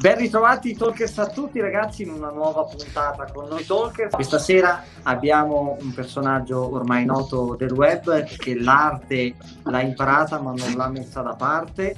Ben ritrovati Talkers a tutti ragazzi in una nuova puntata con noi Talkers. Questa sera abbiamo un personaggio ormai noto del web che l'arte l'ha imparata ma non l'ha messa da parte.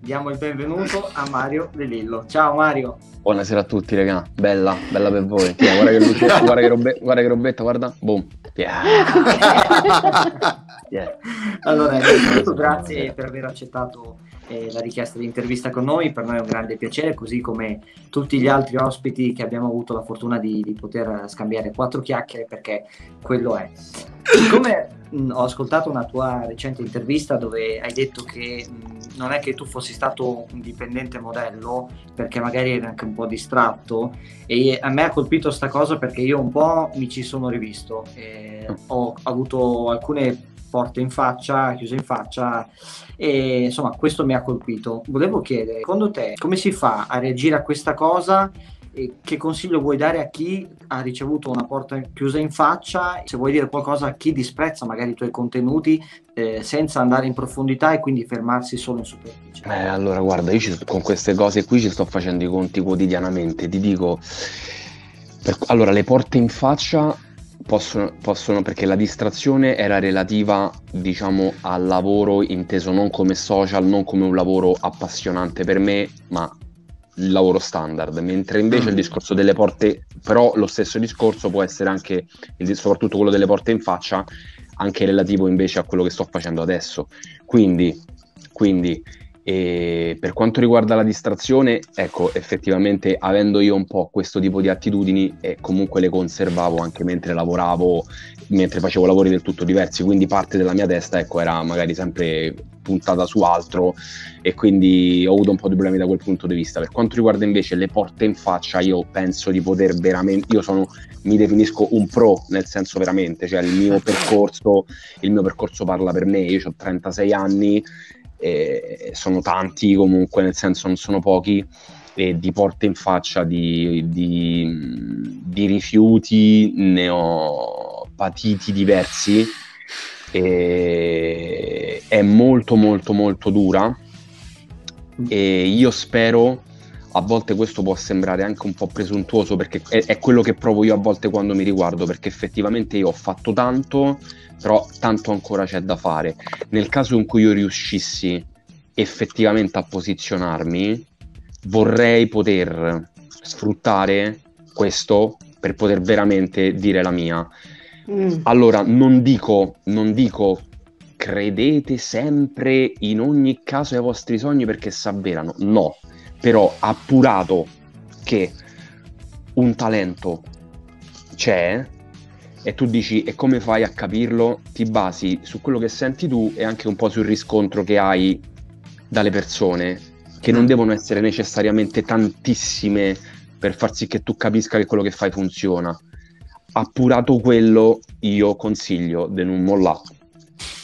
Diamo il benvenuto a Mario De Lillo. Ciao Mario. Buonasera a tutti raga, bella, bella per voi. Guarda, che guarda, che robe, guarda che robetta, guarda, boom. Yeah. yeah. Allora, grazie per aver accettato eh, la richiesta di intervista con noi, per noi è un grande piacere, così come tutti gli altri ospiti che abbiamo avuto la fortuna di, di poter scambiare quattro chiacchiere, perché quello è. Siccome mh, ho ascoltato una tua recente intervista dove hai detto che mh, non è che tu fossi stato un dipendente modello, perché magari eri anche un po' distratto, e a me ha colpito questa cosa perché io un po' mi ci sono rivisto, ho avuto alcune porte in faccia, chiuse in faccia e insomma questo mi ha colpito. Volevo chiedere, secondo te come si fa a reagire a questa cosa? E che consiglio vuoi dare a chi ha ricevuto una porta chiusa in faccia? Se vuoi dire qualcosa a chi disprezza magari i tuoi contenuti eh, senza andare in profondità e quindi fermarsi solo in superficie. Eh, allora guarda, io ci, con queste cose qui ci sto facendo i conti quotidianamente. Ti dico, per, allora le porte in faccia Possono, possono, perché la distrazione era relativa, diciamo, al lavoro inteso non come social, non come un lavoro appassionante per me, ma il lavoro standard, mentre invece mm. il discorso delle porte, però lo stesso discorso può essere anche, soprattutto quello delle porte in faccia, anche relativo invece a quello che sto facendo adesso. Quindi, quindi e per quanto riguarda la distrazione, ecco, effettivamente avendo io un po' questo tipo di attitudini e comunque le conservavo anche mentre lavoravo, mentre facevo lavori del tutto diversi, quindi parte della mia testa, ecco, era magari sempre puntata su altro e quindi ho avuto un po' di problemi da quel punto di vista. Per quanto riguarda invece le porte in faccia, io penso di poter veramente, io sono, mi definisco un pro, nel senso veramente, cioè il mio percorso, il mio percorso parla per me, io ho 36 anni eh, sono tanti comunque, nel senso non sono pochi, e di porte in faccia di, di, di rifiuti ne ho patiti diversi. E è molto molto molto dura e io spero a volte questo può sembrare anche un po' presuntuoso perché è, è, quello che provo io a volte quando mi riguardo perché effettivamente io ho fatto tanto però tanto ancora c'è da fare. Nel caso in cui io riuscissi effettivamente a posizionarmi, vorrei poter sfruttare questo per poter veramente dire la mia. Mm. Allora, non dico, non dico credete sempre in ogni caso ai vostri sogni perché si avverano, no, però appurato che un talento c'è, e tu dici e come fai a capirlo? Ti basi su quello che senti tu e anche un po' sul riscontro che hai dalle persone, che non mm. devono essere necessariamente tantissime per far sì che tu capisca che quello che fai funziona. Appurato quello, io consiglio di non mollare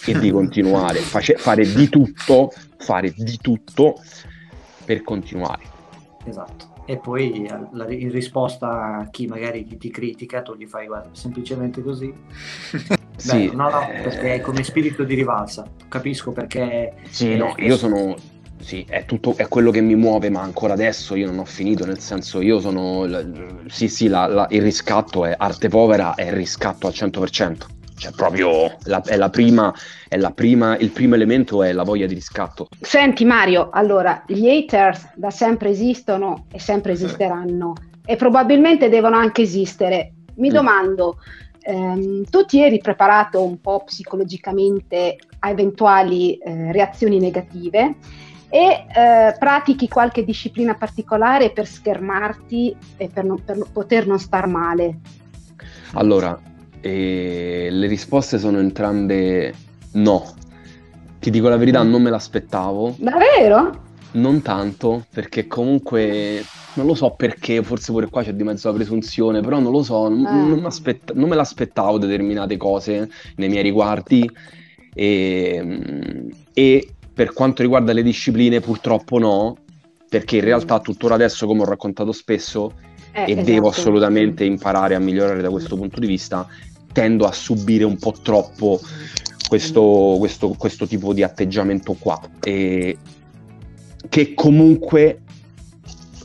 e di continuare, face- fare di tutto, fare di tutto per continuare. Esatto e poi la, in risposta a chi magari ti critica tu gli fai guarda semplicemente così sì, Beh, no no eh... perché è come spirito di rivalsa capisco perché sì no io sono sì, è tutto è quello che mi muove, ma ancora adesso io non ho finito, nel senso io sono sì, sì, la, la, il riscatto è arte povera, è il riscatto al 100%. Cioè, proprio la, è la prima, è la prima, il primo elemento è la voglia di riscatto. Senti Mario, allora, gli haters da sempre esistono e sempre esisteranno e probabilmente devono anche esistere. Mi mm. domando, ehm, tu ti eri preparato un po' psicologicamente a eventuali eh, reazioni negative e eh, pratichi qualche disciplina particolare per schermarti e per, non, per poter non star male? Allora, e le risposte sono entrambe no. Ti dico la verità, non me l'aspettavo. Davvero? Non tanto, perché comunque non lo so perché, forse pure qua c'è di mezzo la presunzione, però non lo so, non, eh. non, non me l'aspettavo determinate cose nei miei riguardi. E, e per quanto riguarda le discipline, purtroppo no, perché in realtà tuttora adesso, come ho raccontato spesso, eh, e esatto. devo assolutamente imparare a migliorare da questo punto di vista, tendo a subire un po' troppo questo, questo, questo tipo di atteggiamento qua. E che comunque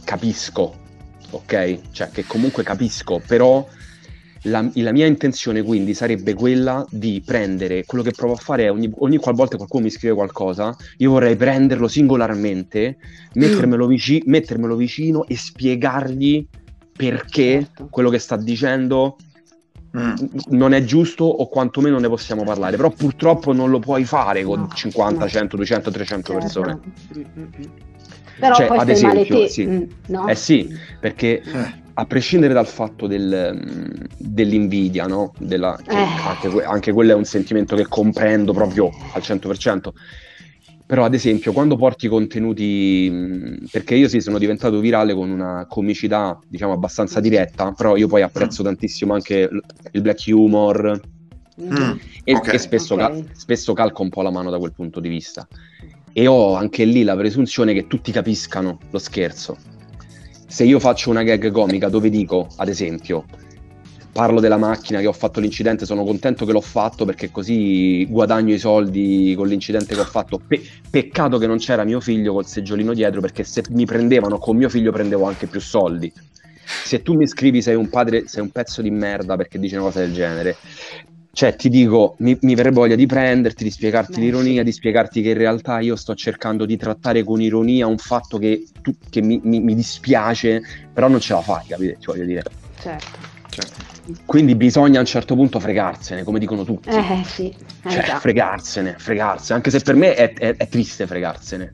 capisco, ok? Cioè che comunque capisco, però la, la, mia intenzione quindi sarebbe quella di prendere quello che provo a fare ogni, ogni qualvolta qualcuno mi scrive qualcosa, io vorrei prenderlo singolarmente, mettermelo, vici, mettermelo vicino e spiegargli perché certo. quello che sta dicendo mm. non è giusto o quantomeno ne possiamo parlare. Però purtroppo non lo puoi fare con no, 50, no. 100, 200, 300 certo. persone. Però cioè, ad esempio, sì. Mm, no? Eh sì, perché a prescindere dal fatto del, mm, dell'invidia, no? Della, eh. anche, anche quello è un sentimento che comprendo proprio al 100%. Però ad esempio quando porti contenuti, perché io sì sono diventato virale con una comicità diciamo abbastanza diretta, però io poi apprezzo mm. tantissimo anche il black humor mm. e, okay. e spesso, okay. Cal- spesso calco un po' la mano da quel punto di vista. E ho anche lì la presunzione che tutti capiscano lo scherzo. Se io faccio una gag comica dove dico, ad esempio, parlo della macchina che ho fatto l'incidente, sono contento che l'ho fatto perché così guadagno i soldi con l'incidente che ho fatto. Pe- peccato che non c'era mio figlio col seggiolino dietro perché se mi prendevano con mio figlio prendevo anche più soldi. Se tu mi scrivi sei un padre, sei un pezzo di merda perché dici una cosa del genere. Cioè, ti dico, mi, mi verrebbe voglia di prenderti, di spiegarti Beh, l'ironia, sì. di spiegarti che in realtà io sto cercando di trattare con ironia un fatto che, tu, che mi, mi, mi, dispiace, però non ce la fai, capite? Ci voglio dire. Certo. certo. Quindi bisogna a un certo punto fregarsene, come dicono tutti. Eh sì, eh, cioè, già. fregarsene, fregarsene, anche se per me è, è, è triste fregarsene.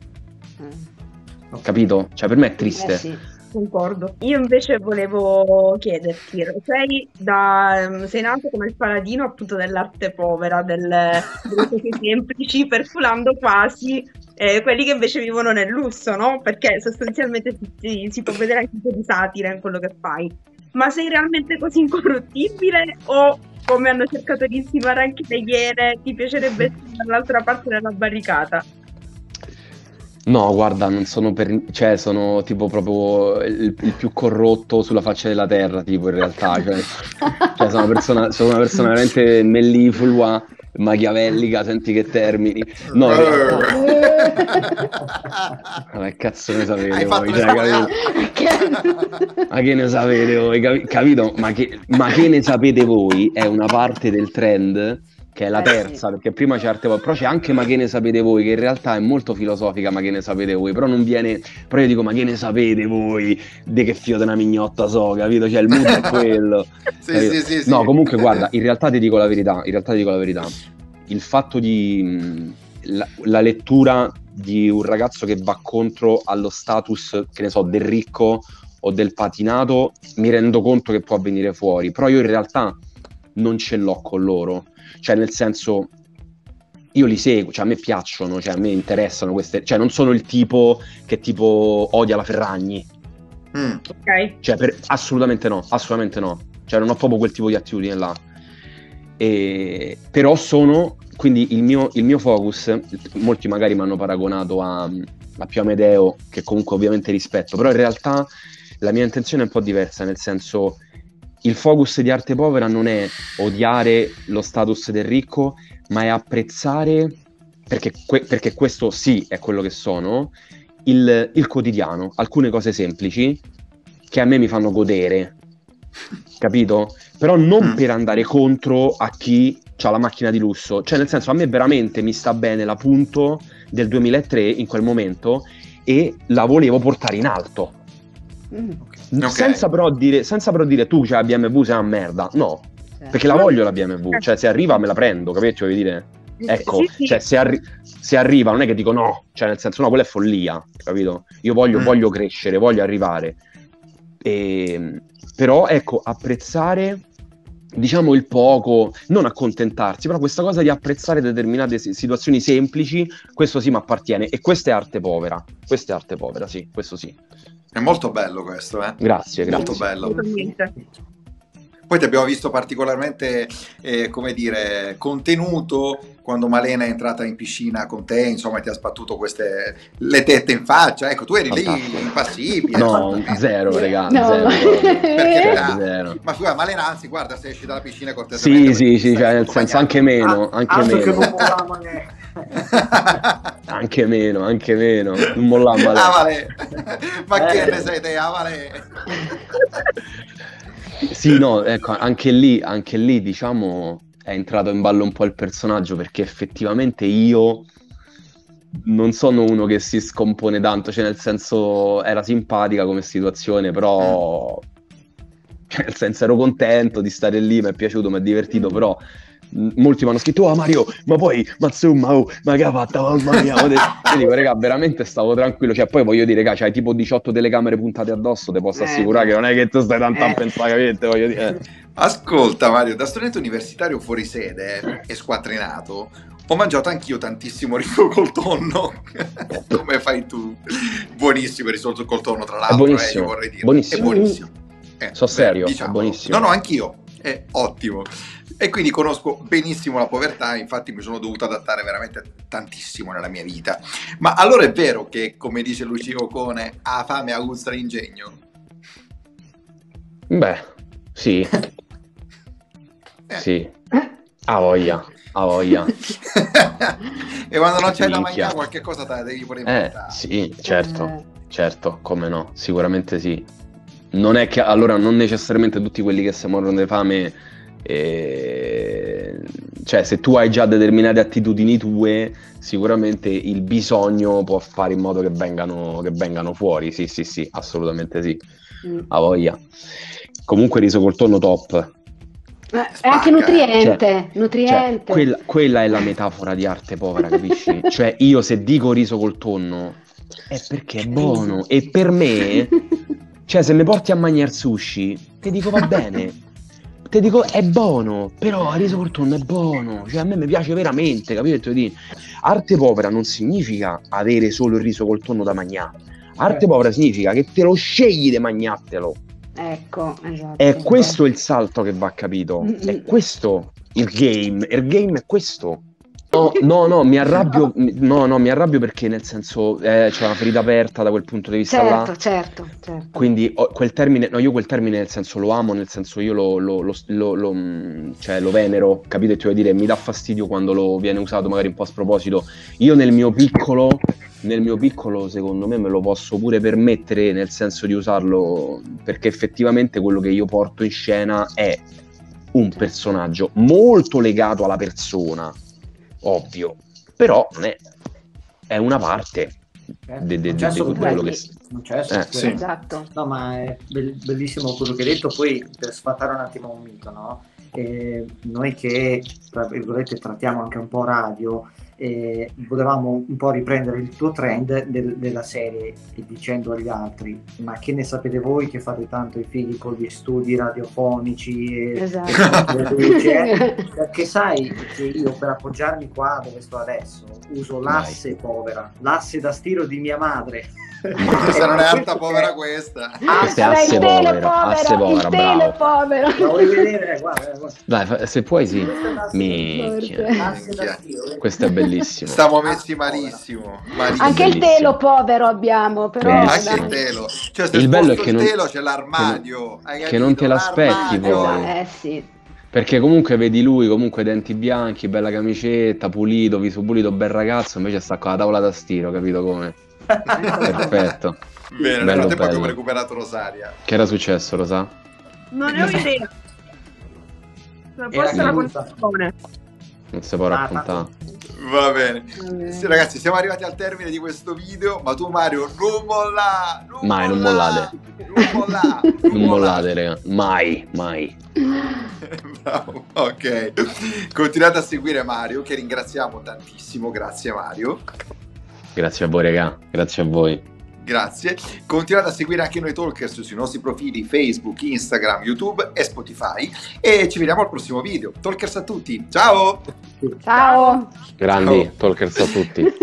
Mm. Capito? Cioè, per me è triste. Eh sì concordo. Io invece volevo chiederti, sei, da, sei nato come il paladino appunto dell'arte povera, del, delle cose semplici, perculando quasi eh, quelli che invece vivono nel lusso, no? Perché sostanzialmente si, si, può vedere anche un po' di satira in quello che fai ma sei realmente così incorruttibile o come hanno cercato di insinuare anche le Iene, ti piacerebbe essere dall'altra parte della barricata? No, guarda, non sono per... cioè sono tipo proprio il, il più corrotto sulla faccia della terra, tipo in realtà, cioè, cioè sono, una persona, sono una persona veramente melliflua machiavellica, senti che termini. No, Vabbè, cazzo ne sapete voi, cioè, capito? ma che ne sapete voi, capito? Ma che, ma che ne sapete voi è una parte del trend che è la eh, terza, sì. perché prima c'è arte pop, però c'è anche ma che ne sapete voi, che in realtà è molto filosofica, ma che ne sapete voi, però non viene, però io dico ma che ne sapete voi di che fio di una mignotta so, capito? Cioè il mood è quello. sì, sì, sì, no, comunque guarda, in realtà ti dico la verità, in realtà ti dico la verità, il fatto di la, la lettura di un ragazzo che va contro allo status, che ne so, del ricco o del patinato, mi rendo conto che può avvenire fuori, però io in realtà non ce l'ho con loro cioè nel senso io li seguo, cioè a me piacciono, cioè a me interessano queste, cioè non sono il tipo che tipo odia la Ferragni. Mm. Ok. Cioè per, assolutamente no, assolutamente no. Cioè non ho proprio quel tipo di attitudine là. E, però sono, quindi il mio, il mio focus, molti magari mi hanno paragonato a, a Pio Amedeo, che comunque ovviamente rispetto, però in realtà la mia intenzione è un po' diversa, nel senso il focus di arte povera non è odiare lo status del ricco, ma è apprezzare, perché, que- perché questo sì è quello che sono, il, il, quotidiano, alcune cose semplici che a me mi fanno godere, capito? Però non mm. per andare contro a chi ha la macchina di lusso, cioè nel senso a me veramente mi sta bene la punto del 2003 in quel momento e la volevo portare in alto. Mm. Okay. Senza, però dire, senza però dire tu c'hai la BMW sei una merda, no, certo. perché la voglio la BMW, cioè se arriva me la prendo, capito? Voglio dire, ecco, sì, sì. Cioè, se, arri- se, arriva non è che dico no, cioè nel senso no, quella è follia, capito? Io voglio, mm. voglio crescere, voglio arrivare, e, ehm, però ecco, apprezzare diciamo il poco, non accontentarsi, però questa cosa di apprezzare determinate situazioni semplici, questo sì mi appartiene e questa è arte povera, questa è arte povera, sì, questo sì. È molto bello questo, eh? Grazie, grazie. Molto bello. Poi ti abbiamo visto particolarmente, eh, come dire, contenuto quando Malena è entrata in piscina con te, insomma, ti ha sbattuto queste le tette in faccia. Ecco, tu eri Fantastico. lì impassibile. No, zero, regà, no. zero. Perché, ah, zero. Ma scusa, Malena, anzi, guarda, se esci dalla piscina cortesemente. Sì, sì, sì, cioè, nel senso anche meno, anche Altro meno. anche meno, anche meno. Non mollava Vale. Ah. Ma eh. che ne sei te, ah, vale. sì, no, ecco, anche lì, anche lì, diciamo, è entrato in ballo un po' il personaggio perché effettivamente io non sono uno che si scompone tanto, cioè nel senso era simpatica come situazione, però cioè, nel senso ero contento di stare lì, mi è piaciuto, mi è divertito, però molti mi hanno scritto oh Mario ma poi Mazzumma oh, ma che ha fatto mamma mia io dico raga veramente stavo tranquillo cioè poi voglio dire c'hai tipo 18 telecamere puntate addosso ti posso eh, assicurare che non è che tu stai tanto eh. a pensare capite voglio dire eh. ascolta Mario da studente universitario fuori sede e squattrinato ho mangiato anch'io tantissimo riso col tonno, come fai tu. Buonissimo il riso col tonno, tra l'altro, è buonissimo. Eh, vorrei dire. Buonissimo. È buonissimo. Eh, so serio, diciamo. è buonissimo. No, no, anch'io. È ottimo. E quindi conosco benissimo la povertà, infatti mi sono dovuto adattare veramente tantissimo nella mia vita. Ma allora è vero che, come dice Lucio Ocone, ha fame a gusto ingegno? Beh, sì. eh. Sì. Ha voglia. Ha voglia. e quando non c'è da mangiare qualche cosa te la devi pure inventare. Eh, sì, certo, eh. certo, come no, sicuramente sì. Non è che allora non necessariamente tutti quelli che si morrono di fame eh, cioè se tu hai già determinate attitudini tue sicuramente il bisogno può fare in modo che vengano, che vengano fuori. Sì sì sì assolutamente sì. Mm. a voglia. Comunque riso col tonno top. Eh, è anche nutriente, cioè, nutriente. Cioè, quella, quella, è la metafora di arte povera, capisci? cioè, io se dico riso col tonno è perché è buono. e per me, cioè, se mi porti a mangiare sushi, ti dico va bene. Ti dico è buono, però il riso col tonno è buono, cioè a me mi piace veramente, capito? Arte povera non significa avere solo il riso col tonno da mangiare. Arte povera significa che te lo scegli di mangiartelo Ecco, esatto. È questo il salto che va capito. È questo il game. Il game è questo. No, no, no, mi arrabbio, no, no, mi arrabbio perché nel senso eh, c'è una ferita aperta da quel punto di vista certo, là. Certo, certo. Quindi oh, quel termine, no, io quel termine nel senso lo amo, nel senso io lo, lo, lo, lo mm, cioè, lo venero, capite? Ti voglio dire, mi dà fastidio quando lo viene usato magari un po' a sproposito. Io nel mio piccolo nel mio piccolo secondo me me lo posso pure permettere nel senso di usarlo perché effettivamente quello che io porto in scena è un personaggio molto legato alla persona ovvio però non è, è una parte eh, di de, de, de, quello che non c'è eh, sì. esatto no ma è bellissimo quello che hai detto poi per sfatare un attimo un mito no? E noi che tra virgolette trattiamo anche un po' radio eh, volevamo un po' riprendere il tuo trend del, della serie e dicendo agli altri ma che ne sapete voi che fate tanto i figli con gli studi radiofonici e, esatto. e perché sai che io per appoggiarmi qua dove sto adesso uso l'asse Vai. povera l'asse da stiro di mia madre questa non è alta povera questa. Ah, questa è asse povera, asse povera, bravo. povero. La vuoi vedere? Guarda, guarda. Dai, se puoi sì. Minchia. Questo è bellissimo. Stiamo messi malissimo. malissimo. Anche il telo povero abbiamo, però. Anche il telo. Cioè, il bello è che non, telo c'è l'armadio. Che, che non te l'aspetti poi. Eh sì. Perché comunque vedi lui, comunque denti bianchi, bella camicetta, pulito, viso pulito, bel ragazzo, invece sta con la tavola da stiro, capito come? Perfetto. Bene, nel frattempo abbiamo recuperato Rosaria. Che era successo, Rosa? Non ne ho idea. Forse la condizione. Non si può raccontare. Va bene. Sì, ragazzi, siamo arrivati al termine di questo video, ma tu Mario non molla! Non mai, non mollate. Non mollate. non mollate, raga. Mai, mai. Bravo, ok. Continuate a seguire Mario, che ringraziamo tantissimo. Grazie Mario. Grazie a voi, raga. Grazie a voi. Grazie. Continuate a seguire anche noi Talkers sui nostri profili Facebook, Instagram, YouTube e Spotify. E ci vediamo al prossimo video. Talkers a tutti. Ciao! Ciao! Grandi, Ciao. Talkers a tutti.